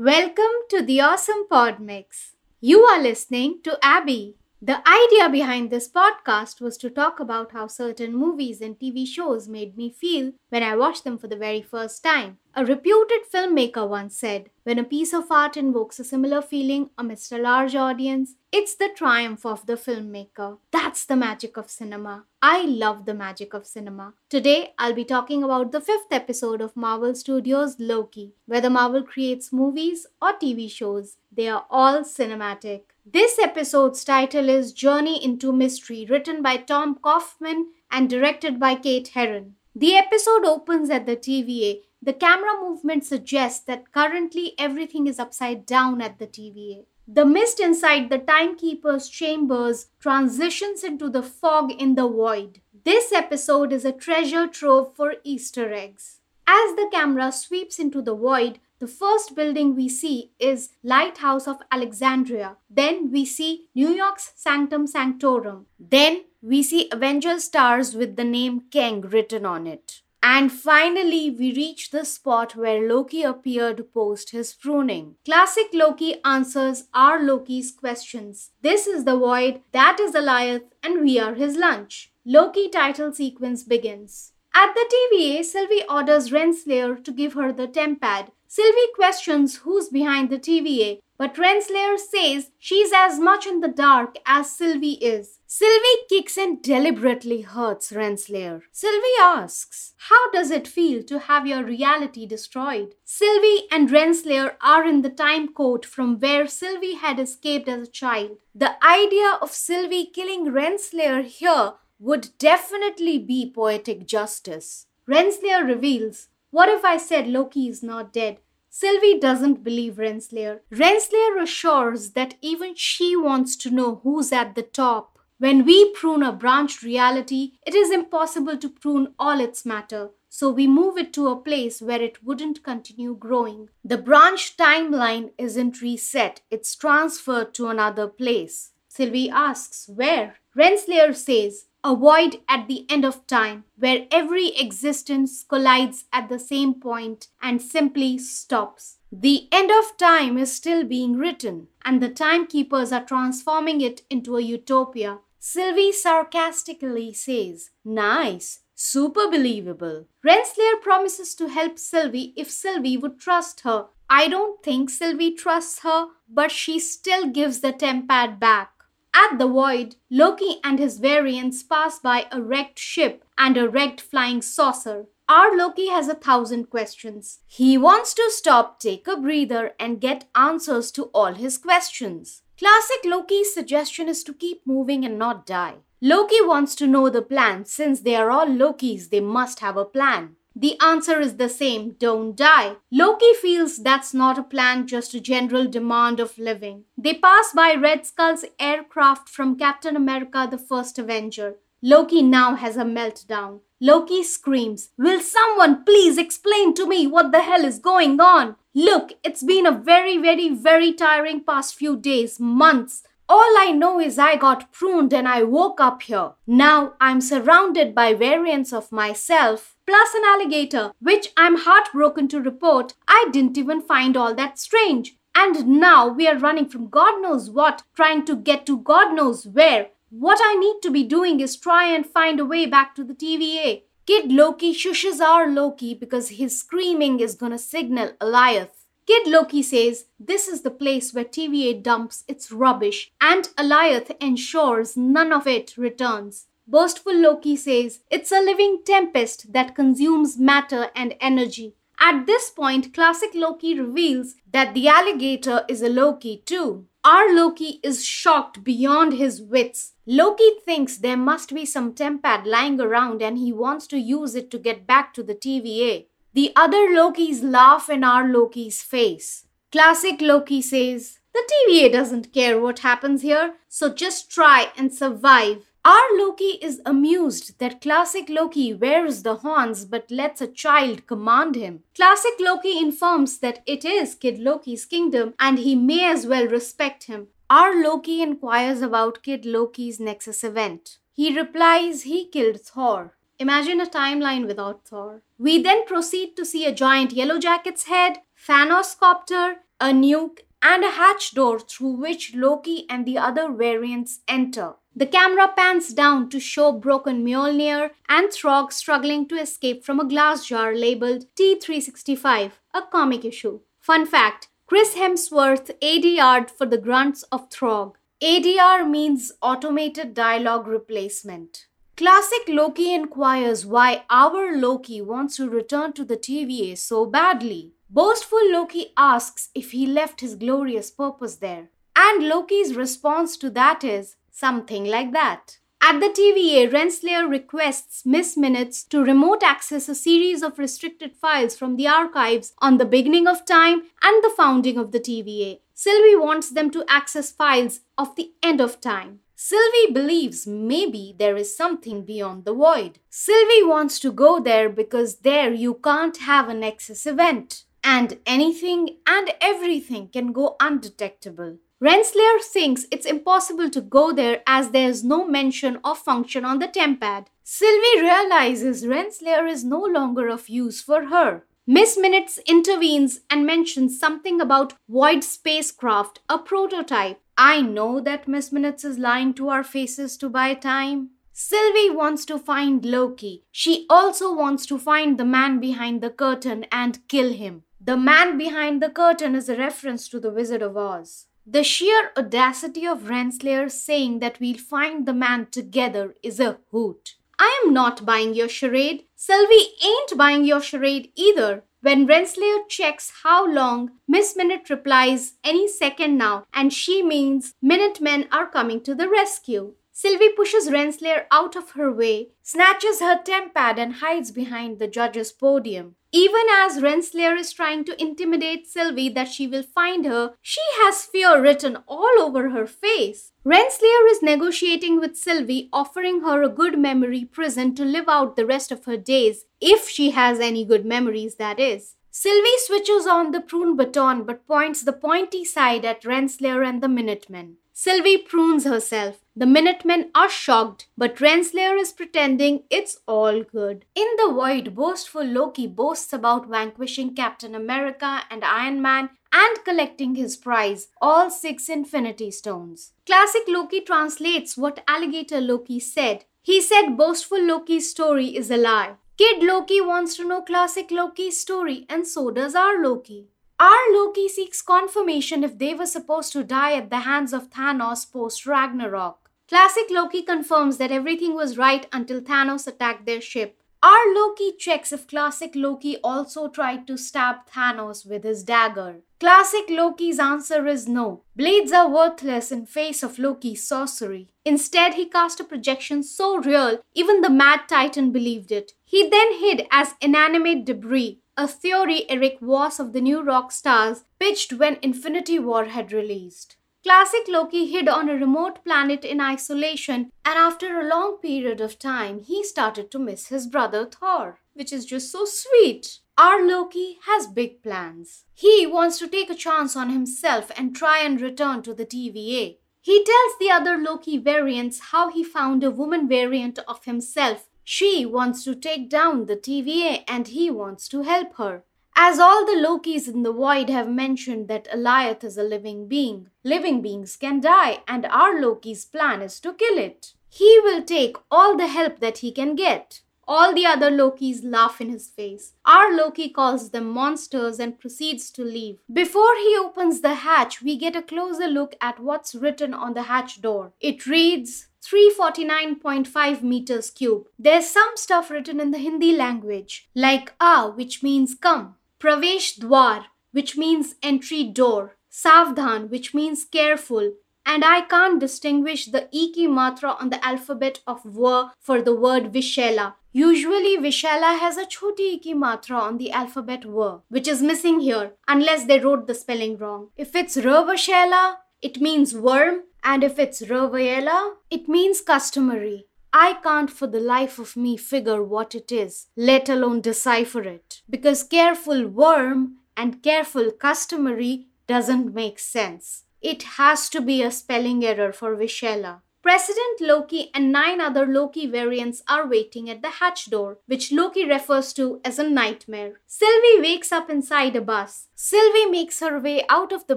Welcome to the Awesome Pod Mix. You are listening to Abby. The idea behind this podcast was to talk about how certain movies and TV shows made me feel when I watched them for the very first time. A reputed filmmaker once said, When a piece of art invokes a similar feeling amidst a large audience, it's the triumph of the filmmaker. That's the magic of cinema. I love the magic of cinema. Today, I'll be talking about the fifth episode of Marvel Studios' Loki. Whether Marvel creates movies or TV shows, they are all cinematic. This episode's title is Journey into Mystery, written by Tom Kauffman and directed by Kate Herron. The episode opens at the TVA. The camera movement suggests that currently everything is upside down at the TVA. The mist inside the timekeeper's chambers transitions into the fog in the void. This episode is a treasure trove for Easter eggs. As the camera sweeps into the void, the first building we see is Lighthouse of Alexandria. Then we see New York's Sanctum Sanctorum. Then we see Avengers Tower with the name Kang written on it. And finally, we reach the spot where Loki appeared post his pruning. Classic Loki answers our Loki's questions. This is the void, that is Alioth, and we are his lunch. Loki title sequence begins. At the TVA, Sylvie orders Renslayer to give her the tempad. Sylvie questions who's behind the TVA, but Renslayer says she's as much in the dark as Sylvie is. Sylvie kicks and deliberately hurts Renslayer. Sylvie asks, How does it feel to have your reality destroyed? Sylvie and Renslayer are in the time court from where Sylvie had escaped as a child. The idea of Sylvie killing Renslayer here would definitely be poetic justice. Renslayer reveals what if I said Loki is not dead? Sylvie doesn't believe Renslayer. Renslayer assures that even she wants to know who's at the top. When we prune a branched reality, it is impossible to prune all its matter, so we move it to a place where it wouldn't continue growing. The branch timeline isn't reset, it's transferred to another place. Sylvie asks, Where? Renslayer says, a void at the end of time where every existence collides at the same point and simply stops. The end of time is still being written, and the timekeepers are transforming it into a utopia. Sylvie sarcastically says, Nice, super believable. Renslayer promises to help Sylvie if Sylvie would trust her. I don't think Sylvie trusts her, but she still gives the tempad back. At the void, Loki and his variants pass by a wrecked ship and a wrecked flying saucer. Our Loki has a thousand questions. He wants to stop, take a breather, and get answers to all his questions. Classic Loki's suggestion is to keep moving and not die. Loki wants to know the plan. Since they are all Lokis, they must have a plan. The answer is the same don't die. Loki feels that's not a plan, just a general demand of living. They pass by Red Skull's aircraft from Captain America the First Avenger. Loki now has a meltdown. Loki screams, Will someone please explain to me what the hell is going on? Look, it's been a very, very, very tiring past few days, months. All I know is I got pruned and I woke up here. Now I'm surrounded by variants of myself, plus an alligator, which I'm heartbroken to report I didn't even find all that strange. And now we are running from God knows what, trying to get to God knows where. What I need to be doing is try and find a way back to the TVA. Kid Loki shushes our Loki because his screaming is gonna signal Alioth. Kid Loki says this is the place where TVA dumps its rubbish and Alioth ensures none of it returns. Boastful Loki says it's a living tempest that consumes matter and energy. At this point, classic Loki reveals that the alligator is a Loki too. Our Loki is shocked beyond his wits. Loki thinks there must be some tempad lying around and he wants to use it to get back to the TVA. The other Lokis laugh in our Loki's face. Classic Loki says, The TVA doesn't care what happens here, so just try and survive. Our Loki is amused that classic Loki wears the horns but lets a child command him. Classic Loki informs that it is Kid Loki's kingdom and he may as well respect him. Our Loki inquires about Kid Loki's Nexus event. He replies he killed Thor. Imagine a timeline without Thor. We then proceed to see a giant Yellowjacket's head, Thanos copter, a nuke, and a hatch door through which Loki and the other variants enter. The camera pans down to show broken Mjolnir and Throg struggling to escape from a glass jar labeled T365, a comic issue. Fun fact Chris Hemsworth ADR'd for the grunts of Throg. ADR means automated dialogue replacement. Classic Loki inquires why our Loki wants to return to the TVA so badly. Boastful Loki asks if he left his glorious purpose there. And Loki's response to that is something like that. At the TVA, Renslayer requests Miss Minutes to remote access a series of restricted files from the archives on the beginning of time and the founding of the TVA. Sylvie wants them to access files of the end of time. Sylvie believes maybe there is something beyond the void. Sylvie wants to go there because there you can't have a Nexus event. And anything and everything can go undetectable. Renslayer thinks it's impossible to go there as there's no mention of function on the tempad. Sylvie realizes Renslayer is no longer of use for her. Miss Minutes intervenes and mentions something about Void spacecraft, a prototype. I know that Miss Minutes is lying to our faces to buy time. Sylvie wants to find Loki. She also wants to find the man behind the curtain and kill him. The man behind the curtain is a reference to the Wizard of Oz. The sheer audacity of Renslayer saying that we'll find the man together is a hoot. I am not buying your charade. Sylvie ain't buying your charade either. When Renslayer checks how long, Miss Minute replies any second now, and she means Minutemen are coming to the rescue. Sylvie pushes Renslayer out of her way, snatches her tempad, and hides behind the judge's podium. Even as Renslayer is trying to intimidate Sylvie that she will find her, she has fear written all over her face. Renslayer is negotiating with Sylvie, offering her a good memory prison to live out the rest of her days, if she has any good memories, that is. Sylvie switches on the prune baton but points the pointy side at Renslayer and the Minutemen. Sylvie prunes herself. The Minutemen are shocked, but Renslayer is pretending it's all good. In the void, boastful Loki boasts about vanquishing Captain America and Iron Man and collecting his prize, all six Infinity Stones. Classic Loki translates what Alligator Loki said. He said boastful Loki's story is a lie. Kid Loki wants to know classic Loki's story, and so does our Loki. Our Loki seeks confirmation if they were supposed to die at the hands of Thanos post Ragnarok. Classic Loki confirms that everything was right until Thanos attacked their ship. Our Loki checks if Classic Loki also tried to stab Thanos with his dagger. Classic Loki's answer is no. Blades are worthless in face of Loki's sorcery. Instead, he cast a projection so real, even the Mad Titan believed it. He then hid as inanimate debris a theory Erik Voss of the New Rock Stars pitched when Infinity War had released. Classic Loki hid on a remote planet in isolation, and after a long period of time, he started to miss his brother Thor, which is just so sweet. Our Loki has big plans. He wants to take a chance on himself and try and return to the TVA. He tells the other Loki variants how he found a woman variant of himself she wants to take down the TVA and he wants to help her. As all the Lokis in the void have mentioned that Alioth is a living being, living beings can die, and our Loki's plan is to kill it. He will take all the help that he can get. All the other Lokis laugh in his face. Our Loki calls them monsters and proceeds to leave. Before he opens the hatch, we get a closer look at what's written on the hatch door. It reads 349.5 meters cube. There's some stuff written in the Hindi language, like A, which means come, Pravesh Dwar, which means entry door, Savdhan, which means careful, and I can't distinguish the E ki matra on the alphabet of V for the word Vishela. Usually, Vishela has a choti E ki matra on the alphabet V, which is missing here, unless they wrote the spelling wrong. If it's Ravashela, it means worm, and if it's Ravayela, it means customary. I can't for the life of me figure what it is, let alone decipher it, because careful worm and careful customary doesn't make sense. It has to be a spelling error for Vishela. President Loki and nine other Loki variants are waiting at the hatch door, which Loki refers to as a nightmare. Sylvie wakes up inside a bus. Sylvie makes her way out of the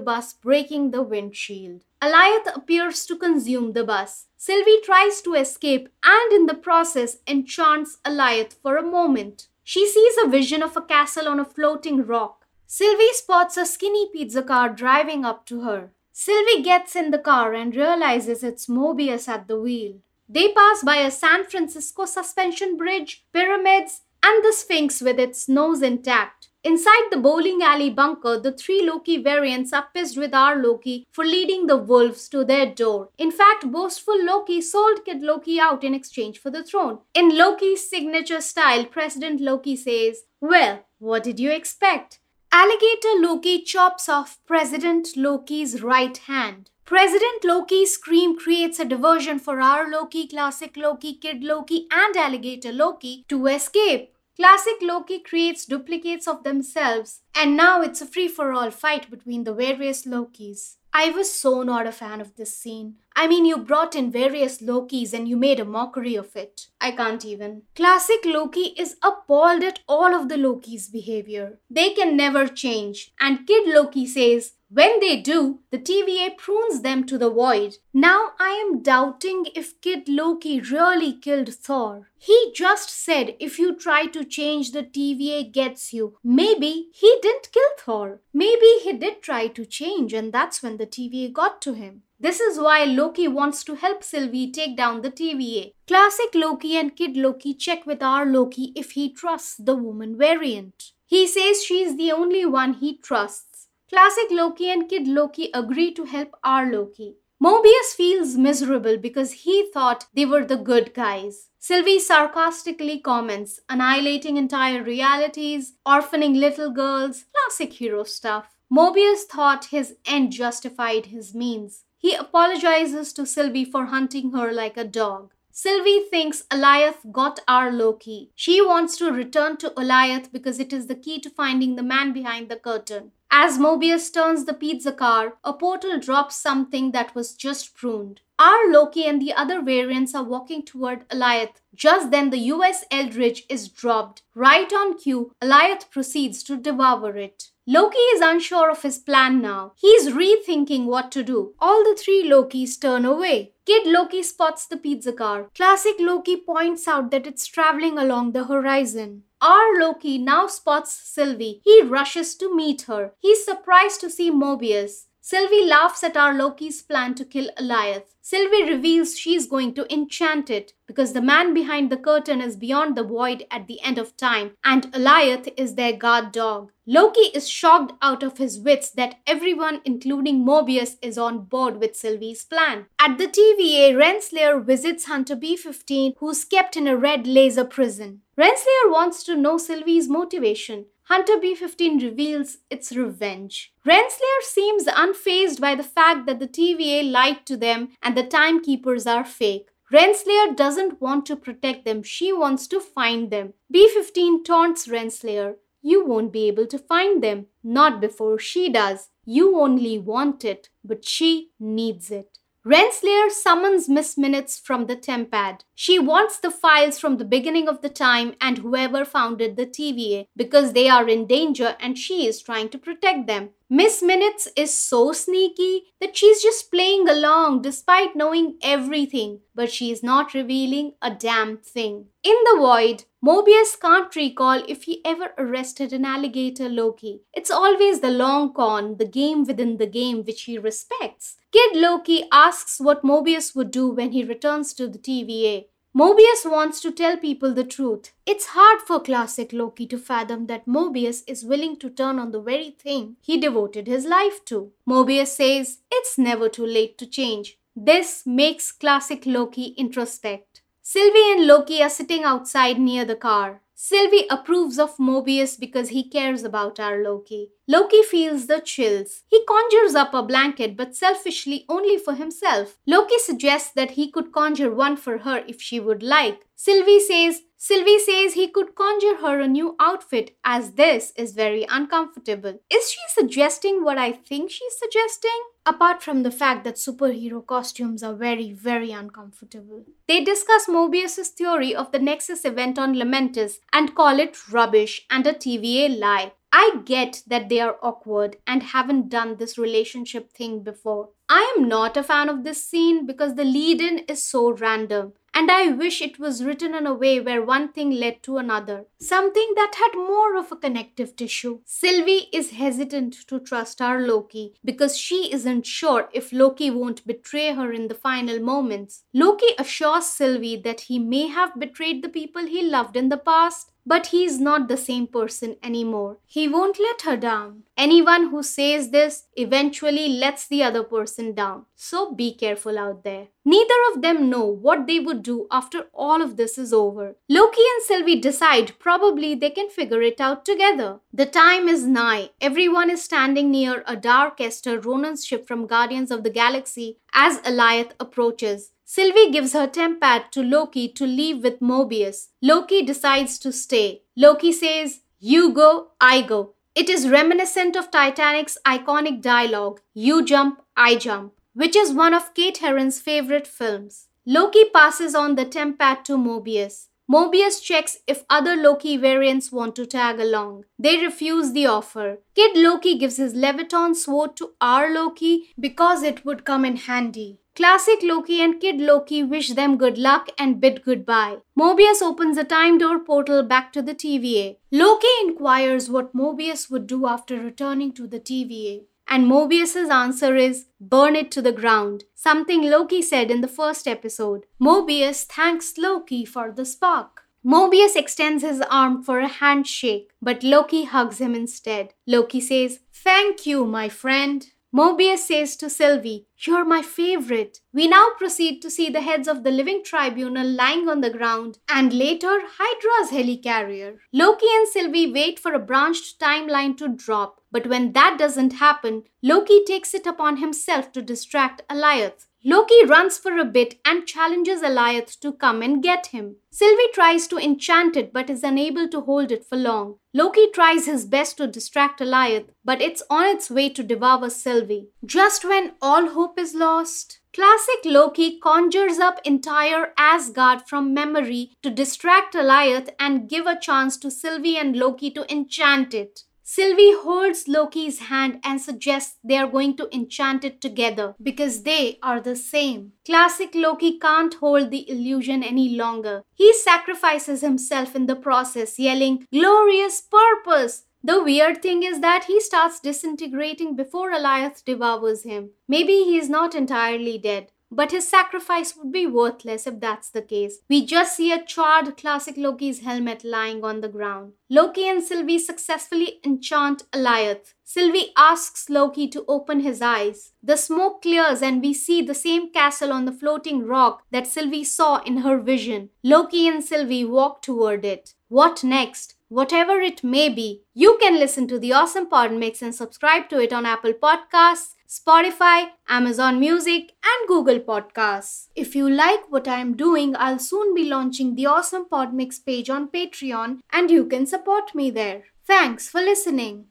bus, breaking the windshield. Alioth appears to consume the bus. Sylvie tries to escape and, in the process, enchants Alioth for a moment. She sees a vision of a castle on a floating rock. Sylvie spots a skinny pizza car driving up to her. Sylvie gets in the car and realizes it's Mobius at the wheel. They pass by a San Francisco suspension bridge, pyramids, and the Sphinx with its nose intact. Inside the bowling alley bunker, the three Loki variants are pissed with our Loki for leading the wolves to their door. In fact, boastful Loki sold Kid Loki out in exchange for the throne. In Loki's signature style, President Loki says, Well, what did you expect? Alligator Loki chops off President Loki's right hand. President Loki's scream creates a diversion for our Loki, Classic Loki, Kid Loki, and Alligator Loki to escape. Classic Loki creates duplicates of themselves, and now it's a free for all fight between the various Lokis. I was so not a fan of this scene. I mean, you brought in various Lokis and you made a mockery of it. I can't even. Classic Loki is appalled at all of the Loki's behavior. They can never change. And Kid Loki says, when they do, the TVA prunes them to the void. Now I am doubting if Kid Loki really killed Thor. He just said if you try to change the TVA gets you. Maybe he didn't kill Thor. Maybe he did try to change and that's when the TVA got to him. This is why Loki wants to help Sylvie take down the TVA. Classic Loki and Kid Loki check with our Loki if he trusts the woman variant. He says she is the only one he trusts. Classic Loki and Kid Loki agree to help our Loki. Mobius feels miserable because he thought they were the good guys. Sylvie sarcastically comments, annihilating entire realities, orphaning little girls, classic hero stuff. Mobius thought his end justified his means. He apologizes to Sylvie for hunting her like a dog. Sylvie thinks Alioth got our Loki. She wants to return to Alioth because it is the key to finding the man behind the curtain. As Mobius turns the pizza car, a portal drops something that was just pruned. Our Loki and the other variants are walking toward Alioth. Just then, the US Eldridge is dropped. Right on cue, Alioth proceeds to devour it. Loki is unsure of his plan now. He's rethinking what to do. All the three Lokis turn away. Kid Loki spots the pizza car. Classic Loki points out that it's traveling along the horizon. Our Loki now spots Sylvie. He rushes to meet her. He's surprised to see Mobius. Sylvie laughs at our Loki's plan to kill Alioth. Sylvie reveals she's going to enchant it because the man behind the curtain is beyond the void at the end of time and Alioth is their guard dog. Loki is shocked out of his wits that everyone, including Mobius, is on board with Sylvie's plan. At the TVA, Renslayer visits Hunter B15, who's kept in a red laser prison. Renslayer wants to know Sylvie's motivation. Hunter B15 reveals its revenge. Renslayer seems unfazed by the fact that the TVA lied to them and the timekeepers are fake. Renslayer doesn't want to protect them, she wants to find them. B15 taunts Renslayer. You won't be able to find them, not before she does. You only want it, but she needs it. Renslayer summons Miss Minutes from the Tempad. She wants the files from the beginning of the time and whoever founded the TVA because they are in danger and she is trying to protect them. Miss Minutes is so sneaky that she's just playing along despite knowing everything, but she is not revealing a damn thing. In the void, Mobius can't recall if he ever arrested an alligator Loki. It's always the long con, the game within the game, which he respects. Kid Loki asks what Mobius would do when he returns to the TVA. Mobius wants to tell people the truth. It's hard for classic Loki to fathom that Mobius is willing to turn on the very thing he devoted his life to. Mobius says it's never too late to change. This makes classic Loki introspect. Sylvie and Loki are sitting outside near the car. Sylvie approves of Mobius because he cares about our Loki. Loki feels the chills. He conjures up a blanket, but selfishly only for himself. Loki suggests that he could conjure one for her if she would like. Sylvie says Sylvie says he could conjure her a new outfit as this is very uncomfortable. Is she suggesting what I think she's suggesting? Apart from the fact that superhero costumes are very, very uncomfortable. They discuss Mobius's theory of the Nexus event on Lamentis and call it rubbish and a TVA lie. I get that they are awkward and haven't done this relationship thing before. I am not a fan of this scene because the lead in is so random and I wish it was written in a way where one thing led to another, something that had more of a connective tissue. Sylvie is hesitant to trust our Loki because she isn't sure if Loki won't betray her in the final moments. Loki assures Sylvie that he may have betrayed the people he loved in the past, but he is not the same person anymore. He won't let her down. Anyone who says this eventually lets the other person down. So be careful out there. Neither of them know what they would do after all of this is over. Loki and Sylvie decide probably they can figure it out together. The time is nigh. Everyone is standing near a Dark Aster Ronan's ship from Guardians of the Galaxy as Alioth approaches. Sylvie gives her TemPad to Loki to leave with Mobius. Loki decides to stay. Loki says, You go, I go. It is reminiscent of Titanic's iconic dialogue, You jump, I jump, which is one of Kate Herron's favorite films. Loki passes on the TemPad to Mobius. Mobius checks if other Loki variants want to tag along. They refuse the offer. Kid Loki gives his Laevateinn sword to our Loki because it would come in handy. Classic Loki and Kid Loki wish them good luck and bid goodbye. Mobius opens a time door portal back to the TVA. Loki inquires what Mobius would do after returning to the TVA. And Mobius's answer is burn it to the ground, something Loki said in the first episode. Mobius thanks Loki for the spark. Mobius extends his arm for a handshake, but Loki hugs him instead. Loki says, Thank you, my friend. Mobius says to Sylvie, You're my favorite. We now proceed to see the heads of the living tribunal lying on the ground and later Hydra's helicarrier. Loki and Sylvie wait for a branched timeline to drop, but when that doesn't happen, Loki takes it upon himself to distract Alioth. Loki runs for a bit and challenges Alioth to come and get him. Sylvie tries to enchant it but is unable to hold it for long. Loki tries his best to distract Alioth, but it's on its way to devour Sylvie. Just when all hope is lost, Classic Loki conjures up entire Asgard from memory to distract Alioth and give a chance to Sylvie and Loki to enchant it. Sylvie holds Loki's hand and suggests they are going to enchant it together because they are the same. Classic Loki can't hold the illusion any longer. He sacrifices himself in the process, yelling, Glorious purpose! The weird thing is that he starts disintegrating before Alioth devours him. Maybe he is not entirely dead. But his sacrifice would be worthless if that's the case. We just see a charred classic Loki's helmet lying on the ground. Loki and Sylvie successfully enchant Alioth. Sylvie asks Loki to open his eyes. The smoke clears and we see the same castle on the floating rock that Sylvie saw in her vision. Loki and Sylvie walk toward it. What next? Whatever it may be, you can listen to the Awesome Pod Mix and subscribe to it on Apple Podcasts, Spotify, Amazon Music, and Google Podcasts. If you like what I am doing, I'll soon be launching the Awesome Podmix page on Patreon and you can support me there. Thanks for listening.